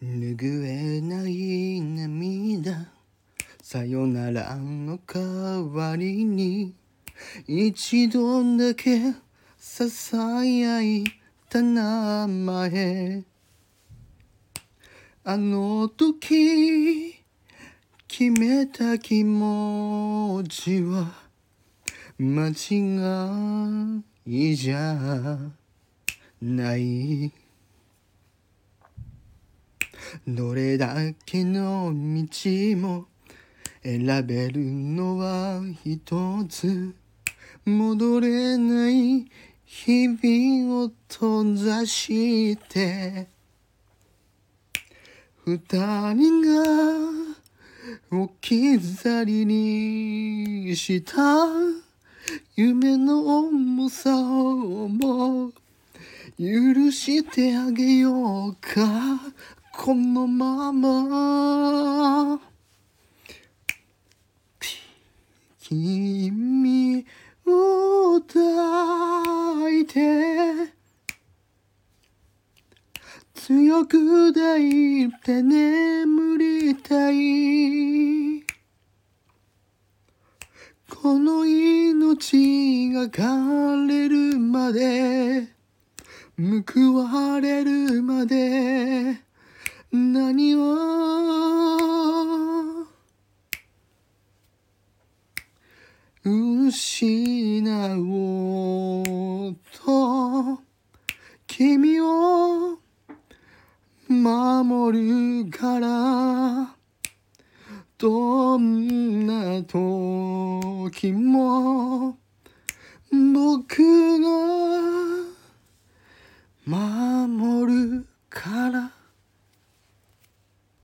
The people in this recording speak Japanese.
拭えない涙。さよならの代わりに一度だけ囁いた名前。あの時決めた気持ちは間違いじゃない。どれだけの道も選べるのは一つ。戻れない日々を閉ざして。二人が置き去りにした。夢の重さをも許してあげようか。このまま君を抱いて強く抱いて眠りたい。この命が枯れるまで報われるまで。何を？失おうと君を守るからどんな時も僕が